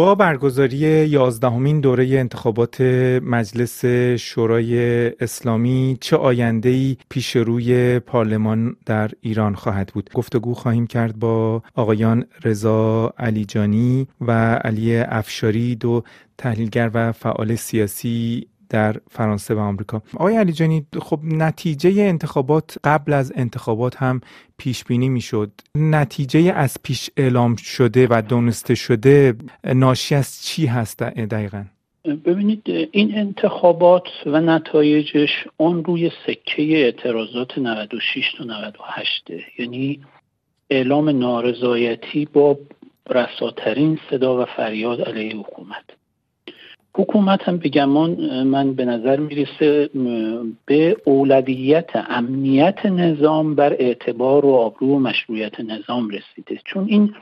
با برگزاری یازدهمین دوره انتخابات مجلس شورای اسلامی چه ای پیش روی پارلمان در ایران خواهد بود؟ گفتگو خواهیم کرد با آقایان رضا علیجانی و علی افشاری دو تحلیلگر و فعال سیاسی در فرانسه و آمریکا. آقای علیجانی خب نتیجه انتخابات قبل از انتخابات هم پیش بینی می‌شد. نتیجه از پیش اعلام شده و دونسته شده ناشی از چی هست دقیقا؟ ببینید این انتخابات و نتایجش آن روی سکه اعتراضات 96 تا 98 یعنی اعلام نارضایتی با رساترین صدا و فریاد علیه حکومت. حکومت هم به گمان من به نظر می‌رسه به اولویت امنیت نظام بر اعتبار و آبرو و مشروعیت نظام رسیده. چون این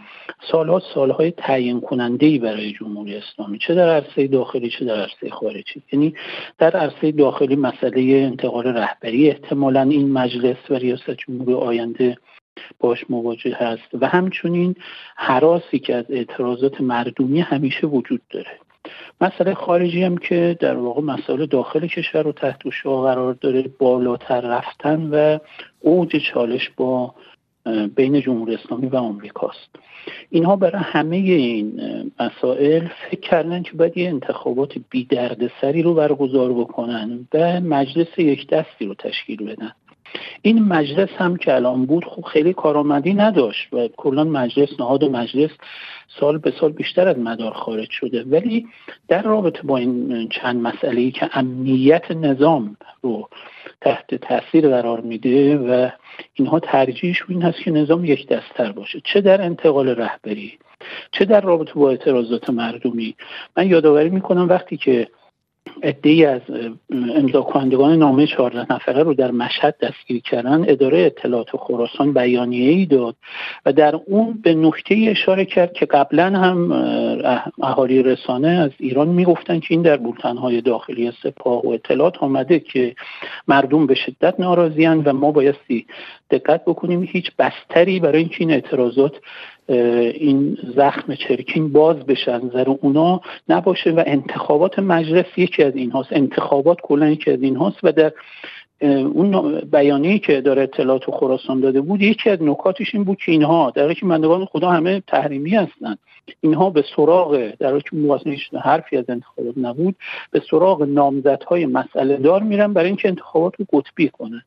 سالها سالهای تعیین کننده ای برای جمهوری اسلامی. چه در عرصه داخلی چه در عرصه خارجی. یعنی در عرصه داخلی مسئله انتقال رهبری احتمالا این مجلس و ریاست جمهوری آینده باش مواجه هست. و همچنین حراسی که از اعتراضات مردمی همیشه وجود داره. مسئله خارجی هم که در واقع مسائل داخل کشور رو تحت شعا قرار داره بالاتر رفتن و اوج چالش با بین جمهوری اسلامی و آمریکاست اینها برای همه این مسائل فکر کردن که باید یه انتخابات بی سری رو برگزار بکنن و مجلس یک دستی رو تشکیل بدن. این مجلس هم که الان بود خب خیلی کارآمدی نداشت و کلا مجلس نهاد و مجلس سال به سال بیشتر از مدار خارج شده. ولی در رابطه با این چند مسئله ای که امنیت نظام رو تحت تاثیر قرار میده و اینها ترجیحش این هست که نظام یک دستتر باشه. چه در انتقال رهبری چه در رابطه با اعتراضات مردمی. من یادآوری می‌کنم وقتی که ای از امضا کنندگان نامه 14 نفره رو در مشهد دستگیر کردن اداره اطلاعات خراسان بیانیه ای داد و در اون به نکته اشاره کرد که قبلا هم اهالی رسانه از ایران می‌گفتن که این در بولتنهای داخلی سپاه و اطلاعات آمده که مردم به شدت ناراضیان و ما بایستی دقت بکنیم هیچ بستری برای اینکه این اعتراضات این زخم چرکین باز بشه از نظر اونا نباشه و انتخابات مجلس یکی از این هاست انتخابات کلا یکی از این هاست و در اون بیانیه که داره اطلاعات و خراسان داده بود یکی از نکاتش این بود که اینها در که مندگان خدا همه تحریمی هستند اینها به سراغ در حالی که حرفی از انتخابات نبود به سراغ نامزدهای مسئله دار میرن برای اینکه انتخابات رو قطبی کنن.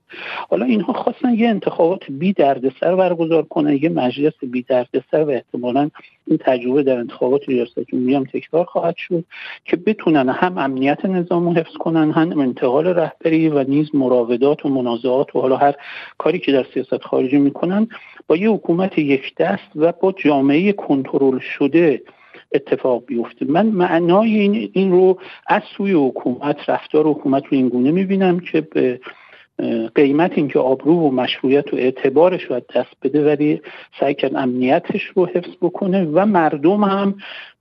حالا اینها خواستن یه انتخابات بی دردسر برگزار کنن یه مجلس بی دردسر و احتمالا این تجربه در انتخابات ریاست جمهوری هم تکرار خواهد شد که بتونن هم امنیت نظام رو حفظ کنن هم انتقال رهبری و نیز مراودات و منازعات و حالا هر کاری که در سیاست خارجی می‌کنن با یه حکومت یک دست و با جامعه کنترل شده اتفاق بیفته. من معنای این, این رو از سوی حکومت رفتار حکومت رو این گونه می‌بینم که به قیمت اینکه آبرو و مشروعیت و اعتبارش رو دست بده ولی سعی کرد امنیتش رو حفظ بکنه و مردم هم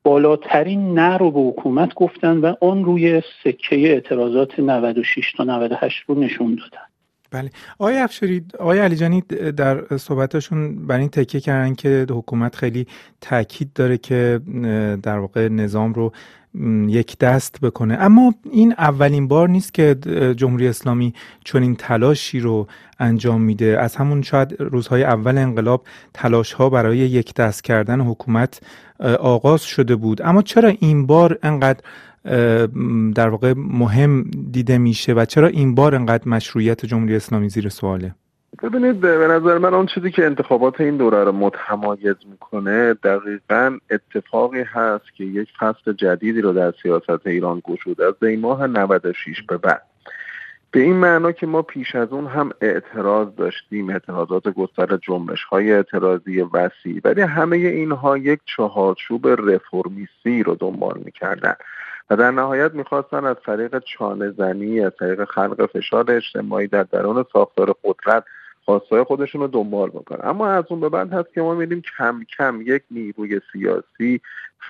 بالاترین نه رو به حکومت گفتن و آن روی سکه اعتراضات 96 تا 98 رو نشون دادن. بله. آقای افشاری آقای علیجانی در صحبتشون بر این تکیه کردن که حکومت خیلی تاکید داره که در واقع نظام رو یک دست بکنه. اما این اولین بار نیست که جمهوری اسلامی چنین تلاشی رو انجام میده. از همون شاید روزهای اول انقلاب تلاش ها برای یک دست کردن حکومت آغاز شده بود. اما چرا این بار انقدر در واقع مهم دیده میشه و چرا این بار انقدر مشروعیت جمهوری اسلامی زیر سواله؟ ببینید به نظر من آن چیزی که انتخابات این دوره رو متمایز می‌کنه دقیقا اتفاقی هست که یک فصل جدیدی رو در سیاست ایران گشوده از این ماه 96 به بعد. به این معنا که ما پیش از اون هم اعتراض داشتیم اعتراضات گستر جنبش های اعتراضی وسیع. ولی همه اینها یک چهارچوب رفرمیستی رو دنبال می‌کردن. و در نهایت می‌خواستن از طریق چانه زنی از طریق خلق فشار اجتماعی در درون ساختار قدرت خواستای خودشون رو دنبال بکنن. اما از اون به بعد هست که ما می‌بینیم کم کم یک نیروی سیاسی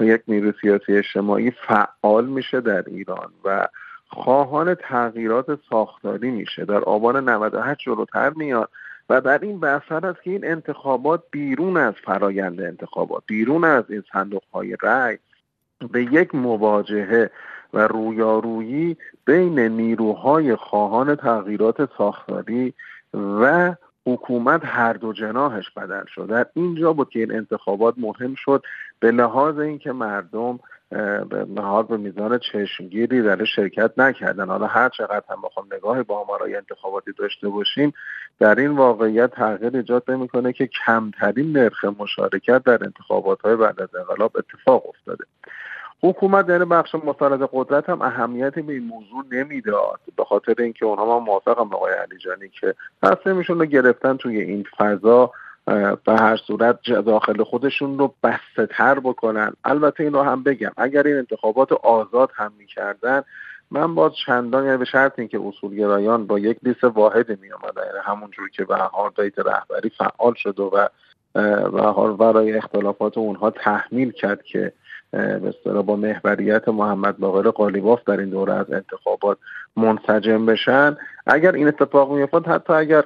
یک نیروی سیاسی اجتماعی فعال میشه در ایران و خواهان تغییرات ساختاری میشه. در آبان 98 جلوتر میاد و در این بحثر است که این انتخابات بیرون از فرایند انتخابات بیرون از این صندوق های رأی به یک مواجهه و رویارویی بین نیروهای خواهان تغییرات ساختاری و حکومت هر دو جناهش بدل شد. در اینجا بود که این انتخابات مهم شد به لحاظ اینکه مردم به نهار به میزان چشمگیری در شرکت نکردن. حالا هر چقدر هم بخوام نگاه با آمارای انتخاباتی داشته باشیم در این واقعیت تغییر ایجاد نمی‌کنه که کمترین نرخ مشارکت در انتخابات های بعد از انقلاب اتفاق افتاده. حکومت در بخش مساعد قدرت هم اهمیتی به این موضوع نمی‌داد. به خاطر اینکه اونها من موافقم آقای علیجانی که تصمیمشون رو گرفتن توی این فضا به هر صورت داخل خودشون رو بسته تر بکنن. البته این رو هم بگم اگر این انتخابات آزاد هم می‌کردن من باز چندان یعنی به شرط اینکه اصولگرایان با یک لیست واحدی می یعنی همونجور که به هر رهبری فعال شد و حال برای اختلافات اونها تحمیل کرد که به با محوریت محمد باقر قالیباف در این دوره از انتخابات منسجم بشن. اگر این اتفاق میافتاد حتی اگر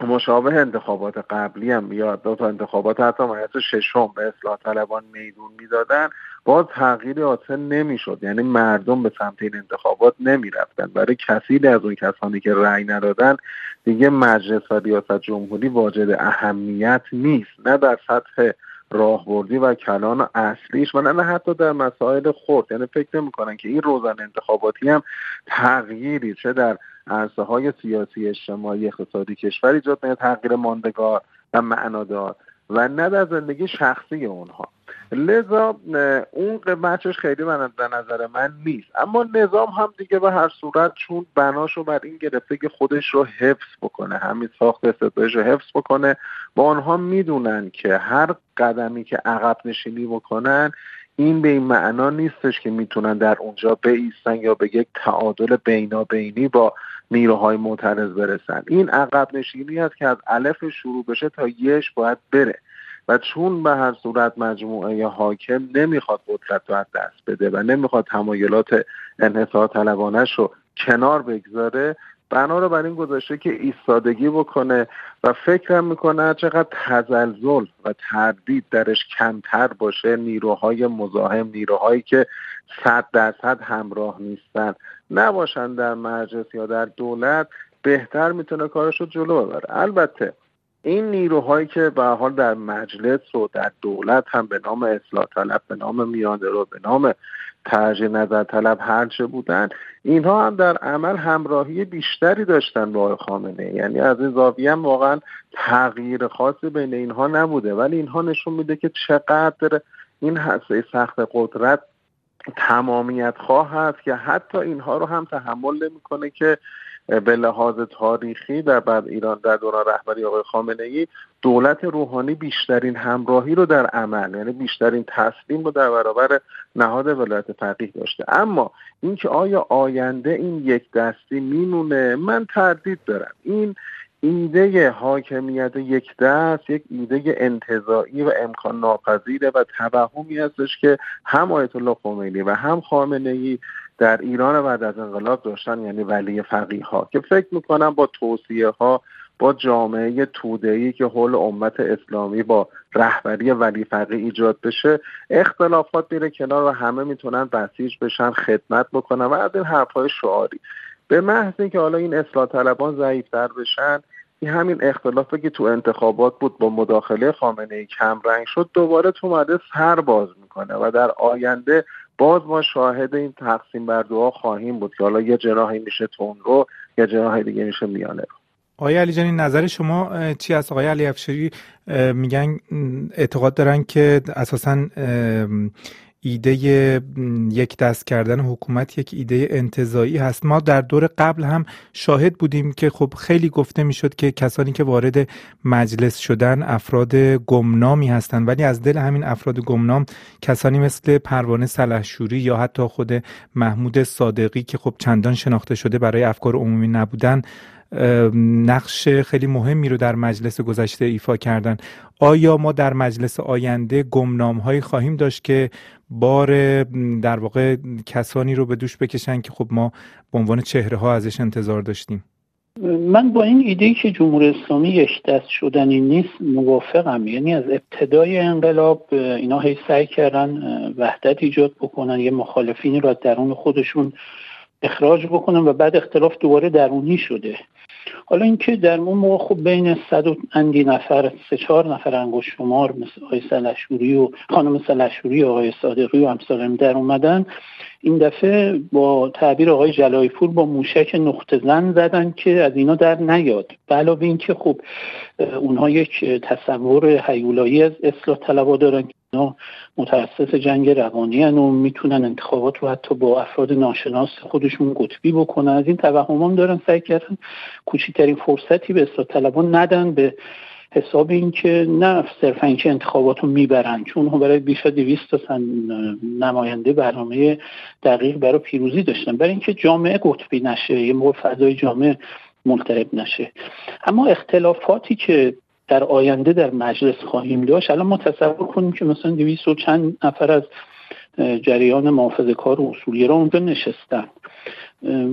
مشابه انتخابات قبلی هم یا دو تا انتخابات حتی مایت ششم به اصلاح طلبان میدون می‌دادن باز تغییری حاصل نمی‌شد. یعنی مردم به سمت این انتخابات نمی‌رفتن. برای کثیری از اون کسانی که رأی ندادن دیگه مجلس و ریاست جمهوری واجد اهمیت نیست. نه در سطح راهبردی و کلان اصلیش و نه حتی در مسائل خورد یعنی فکر نمی‌کنن که این روزن انتخاباتی هم تغییری چه در عرصه های سیاسی اجتماعی اقتصادی کشور ایجاد تغییر ماندگار و معنادار و نه در زندگی شخصی اونها. لذا اون بچش خیلی من به نظر من نیست. اما نظام هم دیگه به هر صورت چون بناشو بر این گرفته که خودش رو حفظ بکنه همین ساخت استدلالش رو حفظ بکنه با آنها می‌دونن که هر قدمی که عقب نشینی بکنن این به این معنا نیستش که می‌تونن در اونجا بیستن یا به یک تعادل بینابینی با نیروهای معترض برسن. این عقب نشینی است که از الف شروع بشه تا یش باید بره. و چون به هر صورت مجموعه حاکم نمی‌خواد قدرت رو از دست بده و نمی‌خواد تمایلات انحصار طلبانش رو کنار بگذاره بنا رو بر این گذاشته که ایستادگی بکنه و فکرم می‌کنه چقدر تزلزل و تردید درش کمتر باشه نیروهای مزاحم نیروهایی که صد درصد همراه نیستن. نباشن در مجلس یا در دولت بهتر می‌تونه کارش رو جلو ببره. البته این نیروهایی که به حال در مجلس و در دولت هم به نام اصلاح طلب به نام میانده رو به نام ترجیح نظر طلب هرچه بودن اینها هم در عمل همراهی بیشتری داشتن با خامنه یعنی از این زاویه هم واقعا تغییر خاصی بین اینها نبوده. ولی اینها نشون میده که چقدر این حسه سخت قدرت تمامیت خواه هست که حتی اینها رو هم تحمل نمی‌کنه که به لحاظ تاریخی در بعد ایران در دوران رهبری آقای خامنه ای دولت روحانی بیشترین همراهی رو در عمل یعنی بیشترین تسلیم رو در برابر نهاد ولایت فقیه داشته. اما اینکه آیا آینده این یک دستی میمونه من تردید دارم. این ایده حاکمیت یک دست یک ایده انتظاعی و امکان ناپذیره و توهمی هستش که هم آیت الله خمینی و هم خامنه ای در ایران بعد از انقلاب داشتن یعنی ولی فقیه ها که فکر می‌کنم با توصیه ها با جامعه تودهی که حول امت اسلامی با رهبری ولی فقیه ایجاد بشه اختلافات میره کنار و همه می‌تونن بسیج بشن خدمت بکنن و از این حرفهای شعاری. به محض اینکه حالا این اصلاح طلبان ضعیفتر بشن این همین اختلافی که تو انتخابات بود با مداخله خامنه ای کم رنگ شد دوباره تو مده سر باز می‌کنه و در آینده باز ما شاهد این تقسیم بر دعا خواهیم بود که حالا یه جناحی میشه تون رو یه جناح دیگه میشه میانه رو. آقای علی جانی نظر شما چی از آقای علی افشاری میگن اعتقاد دارن که اساسا ایده یک دست کردن حکومت یک ایده انتظایی هست. ما در دور قبل هم شاهد بودیم که خب خیلی گفته می‌شد که کسانی که وارد مجلس شدن افراد گمنامی هستند ولی از دل همین افراد گمنام کسانی مثل پروانه سلحشوری یا حتی خود محمود صادقی که خب چندان شناخته شده برای افکار عمومی نبودن نقش خیلی مهمی رو در مجلس گذشته ایفا کردن. آیا ما در مجلس آینده گمنام هایی خواهیم داشت که بار در واقع کسانی رو به دوش بکشن که خب ما به عنوان چهره ها ازش انتظار داشتیم؟ من با این ایده که جمهوری اسلامی یک دست شدنی نیست موافقم. یعنی از ابتدای انقلاب اینا هی سعی کردن وحدت ایجاد بکنن. یه مخالفینی را درون خودشون اخراج بکنن و بعد اختلاف دوباره درونی شده. حالا اینکه در اون موقع خب بین صد و اندی نفر سه چهار نفر انگوش شمار مثل آقای سلشوری و خانم سلشوری و آقای صادقی و همسالم در اومدن این دفعه با تعبیر آقای جلایی پور با موشک نقطه زن زدن که از اینا در نیاد. علاوه اینکه خب اونها یک تصور حیولایی از اصلاح طلبا دارن. اینا متاسس جنگ روانی و می‌تونن انتخابات رو حتی با افراد ناشناس خودشون قطبی بکنن. از این توهم هم دارن سعی کردن کوچکترین فرصتی به اصلاح طلبان ندن به حساب اینکه نه صرفا اینکه انتخابات رو می‌برن چون هم برای بیش از 200 تا نماینده برنامه دقیق برای پیروزی داشتن. برای اینکه جامعه قطبی نشه یه فضای جامعه ملترب نشه. اما اختلافاتی که در آینده در مجلس خواهیم داشت. الان ما تصور کنیم که مثلا 200 و چند نفر از جریان محافظه کار و اصولی را اونجا نشستن.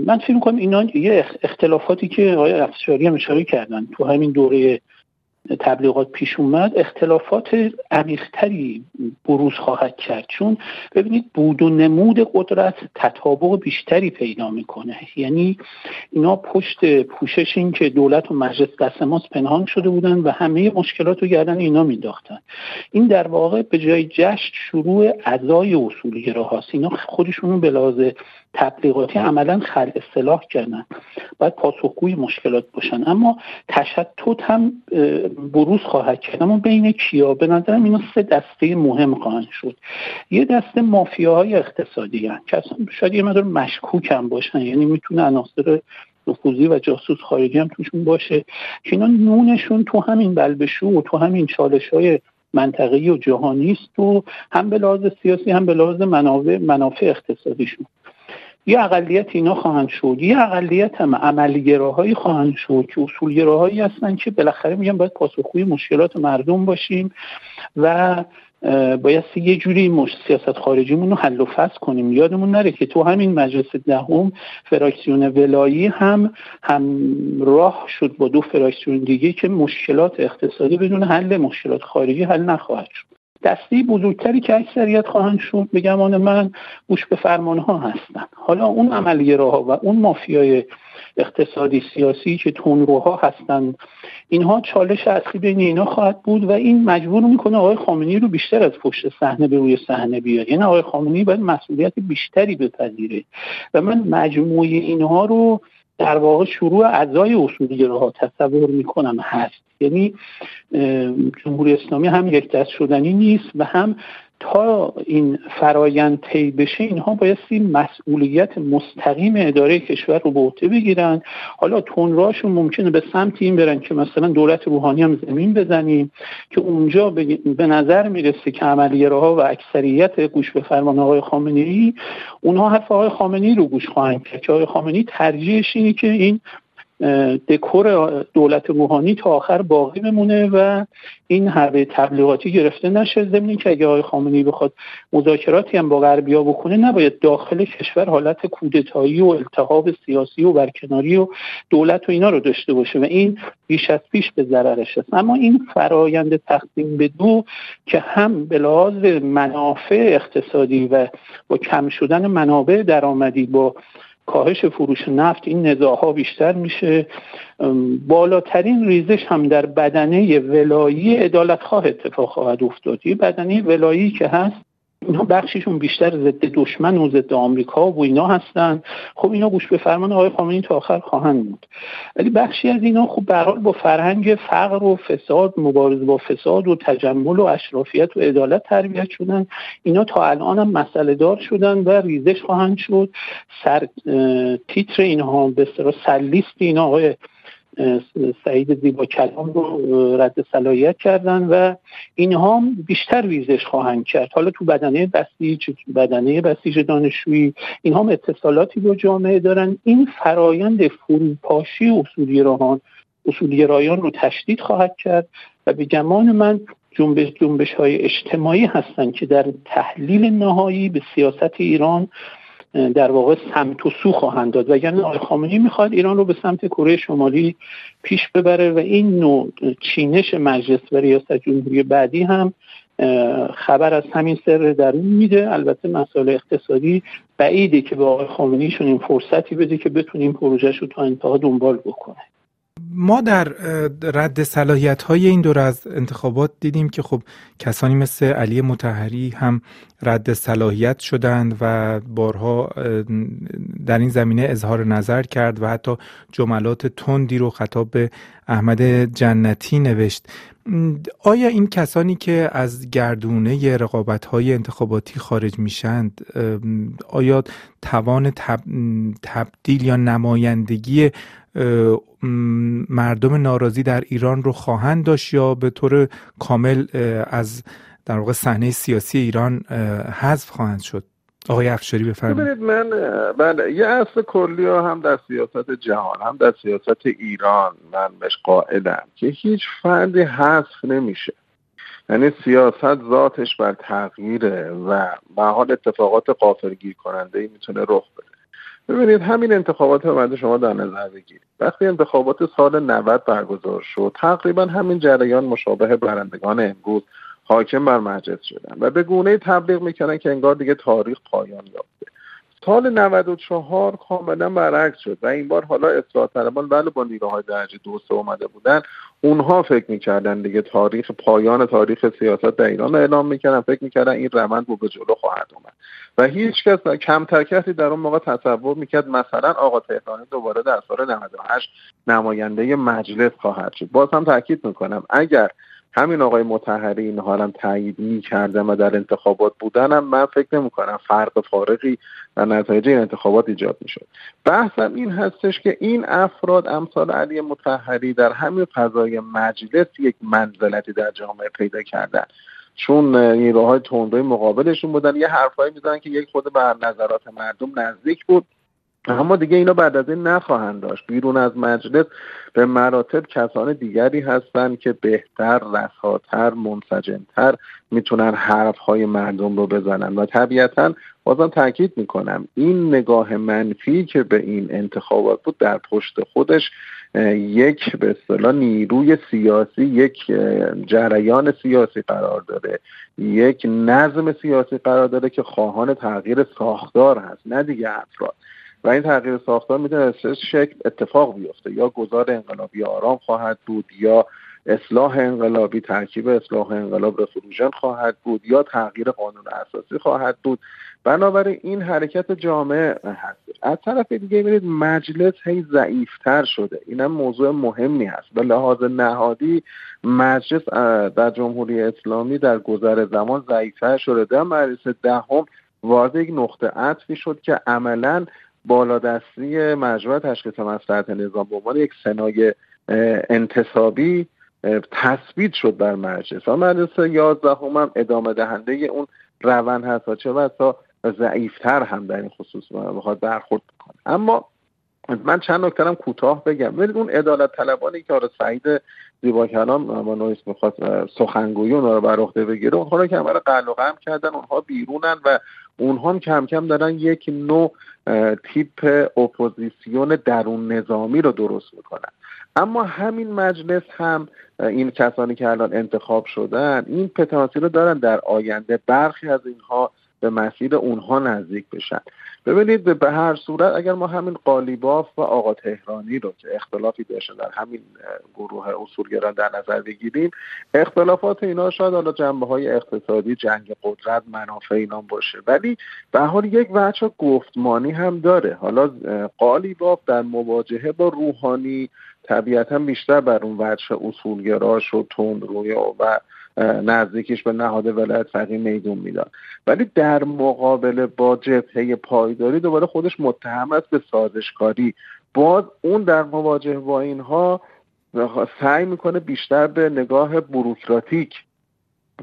من فکر کنم اینا یه اختلافاتی که آقای افشاری هم اشاره کردن تو همین دوره تبلیغات پیش اومد اختلافات عمیقتری بروز خواهد کرد. چون ببینید بود و نمود قدرت تطابق بیشتری پیدا می‌کنه. یعنی اینا پشت پوشش این که دولت و مجلس دست ماست پنهان شده بودن و همه مشکلات رو گردن اینا مینداختن این در واقع به جای جشن شروع ادای اصولگرا هاست. اینا خودشون به لحاظ تبلیغاتی عملا خل اصلاح کردن. باید پاسخگوی مشکلات باشن. اما تشتت هم بروز خواهد کرد. اما بین کیا؟ به نظرم اینا سه دسته مهم خواهند شد. یه دسته مافیاهای اقتصادی هن که اصلا شاید یه مدار مشکوک هم باشن. یعنی می‌تونه عناصر نفوذی و جاسوس خارجی هم توشون باشه. که اینا نونشون تو همین بلبشو و تو همین چالش های منطقی و جهانی است و هم به لحاظ سیاسی هم به لحاظ منافع اقتصادیشون. یه اقلیت اینا خواهند شد یه اقلیت هم عملیگراهایی خواهند شد که اصولگراهایی هستن که بالاخره میگن باید پاسخگوی مشکلات مردم باشیم و باید یه جوری. سیاست خارجیمون رو حل و فصل کنیم یادمون نره که تو همین مجلس دهم فراکسیون ولایی هم همراه شد با دو فراکسیون دیگه که مشکلات اقتصادی بدون حل مشکلات خارجی حل نخواهد شد دستی بزرگتری که اکثریت خواهند شد به گمان من گوش به فرمان ها هستند حالا اون عملیگراها و اون مافیای اقتصادی سیاسی که تونروها هستند اینها چالش اصلی بین اینا خواهد بود و این مجبور می‌کنه آقای خامنه‌ای رو بیشتر از پشت صحنه به روی صحنه بیاد یعنی آقای خامنه‌ای باید مسئولیت بیشتری بپذیره. و من مجموعه اینها رو در واقع شروع اعضای اصولگراها تصور می‌کنم هست. یعنی جمهوری اسلامی هم یک دست شدنی نیست و هم تا این فرایند طی بشه اینها بایستی مسئولیت مستقیم اداره کشور رو به عهده بگیرن. حالا تونراشون ممکنه به سمت این برن که مثلا دولت روحانی هم زمین بزنیم که اونجا به نظر می‌رسه که عملیگراها و اکثریت گوش به فرمان آقای خامنه ای اونها حرف آقای خامنه ای رو گوش خواهند کرد. که آقای خامنه ای ترجیحش اینه که این دکور دولت روحانی تا آخر باقی بمونه و این حربه تبلیغاتی گرفته نشه. ضمن که اگه آقای خامنه‌ای بخواد مذاکراتی هم با غربیا بکنه نباید داخل کشور حالت کودتایی و التهاب سیاسی و برکناری و دولت و اینا رو داشته باشه و این بیش از پیش به ضررش است. اما این فرایند تقسیم به دو که هم به لحاظ منافع اقتصادی و با کم شدن منابع درآمدی با کاهش فروش نفت این نزاعها بیشتر میشه. بالاترین ریزش هم در بدنه ولایی عدالتخواه اتفاق خواهد افتاد. یه بدنه ولایی که هست اینا بخشیشون بیشتر ضد دشمن و ضد آمریکا و اینا هستن. خب اینا گوش به فرمان آقای خامنه‌ای تا آخر خواهند بود. ولی بخشی از اینا خب به با فرهنگ فقر و فساد مبارزه با فساد و تجمل و اشرافیت و عدالت تربیت شدن. اینا تا الان هم مسئله دار شدن و ریزش خواهند شد. سر تیتر اینها به سلیست اینا آقای سعید زیبا کلام رو رد صلاحیت کردن و اینها بیشتر ریزش خواهند کرد. حالا تو بدنه بسیج بدنه بسیج دانشجویی اینها هم اتصالاتی با جامعه دارن. این فرایند فروپاشی اصولگرایان اصولگرایان رو تشدید خواهد کرد و به گمان من جنبش جنبش های اجتماعی هستند که در تحلیل نهایی به سیاست ایران در واقع سمت و سو خواهند داد. و یعنی آقای خامنه‌ای می‌خواد ایران رو به سمت کره شمالی پیش ببره و این نوع چینش مجلس و ریاست جمهوری بعدی هم خبر از همین سر درون میده. البته مسائل اقتصادی بعیده که به آقای خامنه‌ای این فرصتی بده که بتونیم پروژهش رو تا انتها دنبال بکنه. ما در رد صلاحیت های این دور از انتخابات دیدیم که خب کسانی مثل علی متحری هم رد صلاحیت شدند و بارها در این زمینه اظهار نظر کرد و حتی جملات تندی رو خطاب به احمد جنتی نوشت. آیا این کسانی که از گردونه رقابت های انتخاباتی خارج میشند آیا توان تبدیل یا نمایندگی مردم ناراضی در ایران رو خواهند داشت یا به طور کامل از در واقع صحنه سیاسی ایران حذف خواهند شد؟ آقای افشاری بفرمایید. من بله یه اصل کلی هم در سیاست جهان هم در سیاست ایران من بهش قائلم که هیچ فردی حذف نمیشه. یعنی سیاست ذاتش بر تغییره و به حال اتفاقات قافلگیر کننده ای می‌تونه رخ بده. ببینید همین انتخابات رو شما در نظر بگیرید. وقتی انتخابات سال 90 برگزار شد تقریبا همین جریان مشابه برندگان امروز حاکم بر مجلس شدن و به گونه تبلیغ می‌کنن که انگار دیگه تاریخ پایان یافته. سال 94 کاملا برعکس شد و این بار حالا اصلاح طلبان ولی با نیروهای درجه دو سه اومده بودن اونها فکر می‌کردن دیگه تاریخ پایان تاریخ سیاست در ایران اعلام می‌کردن فکر می‌کردن این روند رو به جلو خواهد اومد. و هیچ کس کمتر کسی در اون موقع تصور می‌کرد مثلا آقا تهرانی دوباره در سال 98 نماینده مجلس خواهد شد. باز هم تاکید می‌کنم اگر همین آقای متحری این حالم تایید می‌کردن و در انتخابات بودنم من فکر نمی کنم فرق فارقی در نتایج این انتخابات ایجاد می‌شد. بحثم این هستش که این افراد امثال علی متحری در همین فضای مجلس یک منزلتی در جامعه پیدا کردن. چون نیروهای تندروی مقابلشون بودن یه حرفایی می‌زنن که یک خود بر نظرات مردم نزدیک بود. اما دیگه اینا بعد از این نخواهند داشت. بیرون از مجلس به مراتب کسان دیگری هستند که بهتر رساتر منسجمتر می‌تونن حرف های مردم رو بزنن. و طبیعتا بازم تاکید می‌کنم این نگاه منفی که به این انتخابات بود در پشت خودش یک به اصطلاح نیروی سیاسی یک جریان سیاسی قرار داره. یک نظم سیاسی قرار داره که خواهان تغییر ساختار هست نه دیگه افراد. و این تغییر ساختار می‌تونه از شکل اتفاق بیفته؟ یا گذار انقلابی آرام خواهد بود؟ یا اصلاح انقلابی ترکیب اصلاح انقلاب رفولوژن خواهد بود؟ یا تغییر قانون اساسی خواهد بود؟ بنابراین این حرکت جامعه هست. از طرف دیگه می‌بینید مجلس هی ضعیفتر شده. اینم موضوع مهمی هست. به لحاظ نهادی مجلس در جمهوری اسلامی در گذر زمان ضعیفتر شده. در مجلس دهم وارد یک نقطه عطفی شد که عملا بالادستی مجموعه تشخیص مصلحت نظام به عنوان یک سنای انتصابی تثبیت شد در مجلس. و مجلس یازدهم هم ادامه دهنده اون روند هست و چه تا ضعیفتر هم در این خصوص بخواد برخورد بکنه. اما من چند نکته هم کوتاه بگم. ببینید اون عدالت طلبانی که آره سعید زیبا کلام با نویس می‌خواد سخنگویی اونها رو بر عهده بگیره اونها رو که همه قلع و قمع کردن اونها بیرونن و اونها هم کم کم دارن یک نوع تیپ اپوزیسیون درون نظامی رو درست می‌کنن. اما همین مجلس هم این کسانی که الان انتخاب شدن این پتانسیل رو دارن در آینده برخی از اینها به مسیر اونها نزدیک بشن. ببینید به هر صورت اگر ما همین قالیباف و آقا تهرانی رو که اختلافی داشته در همین گروه اصولگرا در نظر بگیریم اختلافات اینا شاید حالا جنبه های اقتصادی جنگ قدرت منافع اینا باشه. ولی به حال یک وجه گفتمانی هم داره. حالا قالیباف در مواجهه با روحانی طبیعتا بیشتر بر اون وجه اصولگراش و تندروی و نزدیکش به نهاد ولایت فقیه میدون می‌داد. ولی در مقابل با جبهه پایداری دوباره خودش متهم است به سازشکاری. باز اون در مواجهه با اینها سعی می‌کنه بیشتر به نگاه بروکراتیک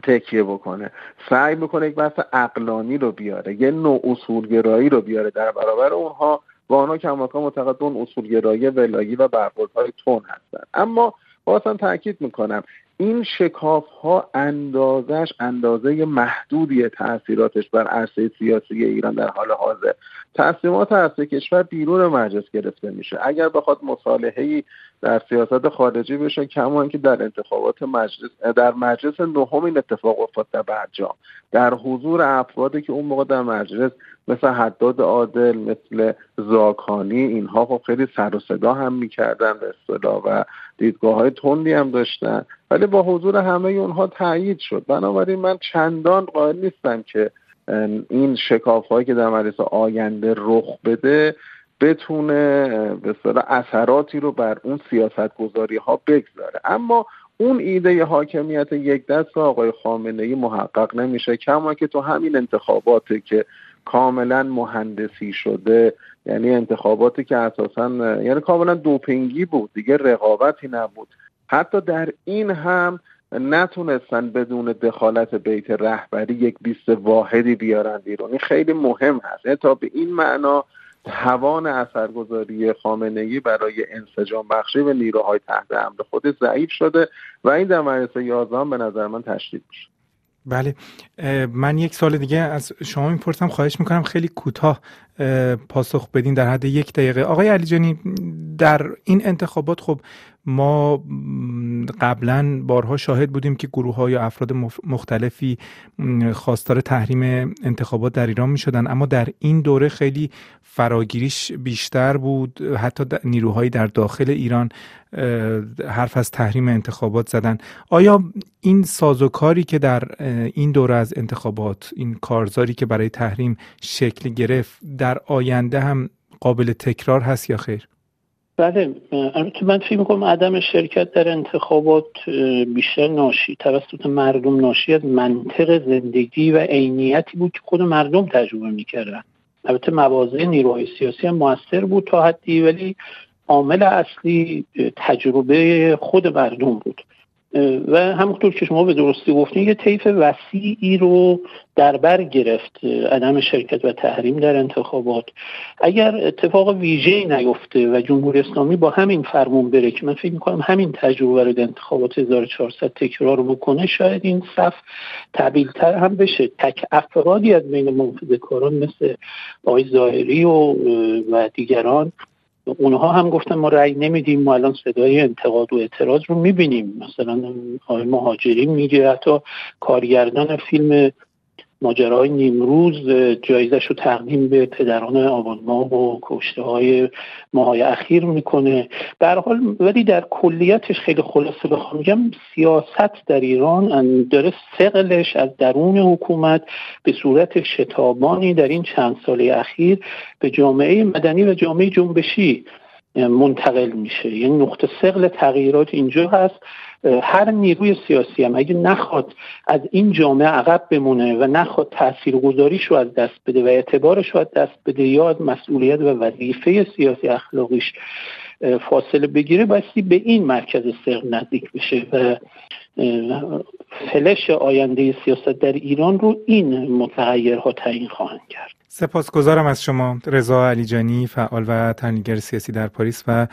تکیه بکنه. سعی می‌کنه یک بحث اقلانی رو بیاره یه نوع اصولگرایی رو بیاره. در برابر اونها و آنها کماکان معتقد اون اصولگرایی ولایی و برخوردهای تون هستن. اما بازم تاکید می‌کنم این شکاف ها اندازش اندازه محدودی تاثیراتش بر عرصه سیاسی ایران در حال حاضر. تصمیمات عرصه کشور بیرون مجلس گرفته میشه. اگر بخواد مصالحه در سیاست خارجی بشه کما اینکه در انتخابات مجلس در مجلس نهم این اتفاق افتاد در برجام. در حضور افرادی که اون موقع در مجلس مثل حداد عادل مثل زاکانی اینها خب خیلی سر و صدا هم می‌کردن به اصطلاح و دیدگاه های تندی هم داشتن. ولی با حضور همه اونها تایید شد. بنابراین من چندان قائل نیستم که این شکاف هایی که در مجلس آینده رخ بده بتونه به اثراتی رو بر اون سیاست گذاری ها بگذاره. اما اون ایده حاکمیت یک دست آقای خامنه ای محقق نمیشه کما که تو همین انتخاباتی که کاملا مهندسی شده یعنی انتخاباتی که اساسا یعنی کاملا دوپینگی بود دیگه رقابتی نبود. حتی در این هم نتونستن بدون دخالت بیت رهبری یک بیست واحدی بیارن بیرون. این خیلی مهم هست. یعنی تا به این معنا توان اثرگذاری خامنه ای برای انسجام بخشی به نیروهای تحت امر خود ضعیف شده و این در مجلس 11 به نظر من تشدید میشه. بله. من یک سال دیگه از شما می‌پرسم. خواهش می‌کنم خیلی کوتاه پاسخ بدین در حد یک دقیقه. آقای علیجانی در این انتخابات خب ما قبلا بارها شاهد بودیم که گروه های یا افراد مختلفی خواستار تحریم انتخابات در ایران می شدن اما در این دوره خیلی فراگیریش بیشتر بود. حتی نیروهایی در داخل ایران حرف از تحریم انتخابات زدن. آیا این سازوکاری که در این دوره از انتخابات این کارزاری که برای تحریم شکل گرفت در آینده هم قابل تکرار هست یا خیر؟ بله البته من فکر می‌کنم عدم شرکت در انتخابات بیشتر ناشی توسط مردم ناشی از منطق زندگی و عینیتی بود که خود مردم تجربه می‌کردن. البته مواضع نیروهای سیاسی هم موثر بود تا حدی ولی عامل اصلی تجربه خود مردم بود. و همونطور که شما به درستی گفتین یه طیف وسیعی رو در بر گرفت عدم شرکت و تحریم در انتخابات. اگر اتفاق ویژه نیفته و جمهوری اسلامی با همین فرمون بره که من فکر می‌کنم همین تجربه رو در انتخابات 1400 تکرار بکنه شاید این صف تبیلتر هم بشه. تک افرادی از بین منفذ کاران مثل آقای ظاهری و, و دیگران اونها هم گفتن ما رأی نمیدیم ما الان صدای انتقاد و اعتراض رو می‌بینیم. مثلا آقای مهاجری میگه حتی کارگردان فیلم ماجرای نیمروز جایزش رو تقدیم به پدران آبانماه و کشته های ماهای اخیر می‌کنه. در حال ولی در کلیتش خیلی خلاصه بخوام میگم سیاست در ایران داره سقلش از درون حکومت به صورت شتابانی در این چند ساله اخیر به جامعه مدنی و جامعه جنبشی منتقل میشه. یعنی نقطه سقل تغییرات اینجا هست. هر نیروی سیاسی هم اگه نخواد از این جامعه عقب بمونه و نخواد تاثیرگذاریش رو از دست بده و اعتبارش رو از دست بده یا از مسئولیت و وظیفه سیاسی اخلاقیش فاصله بگیره بایستی به این مرکز سقل نزدیک بشه. و فلش آینده سیاست در ایران رو این متغیرها تعیین خواهند کرد. سپاسگزارم از شما رضا علیجانی فعال و تحلیلگر سیاسی در پاریس و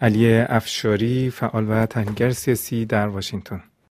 علی افشاری فعال و تحلیلگر سیاسی در واشنگتن.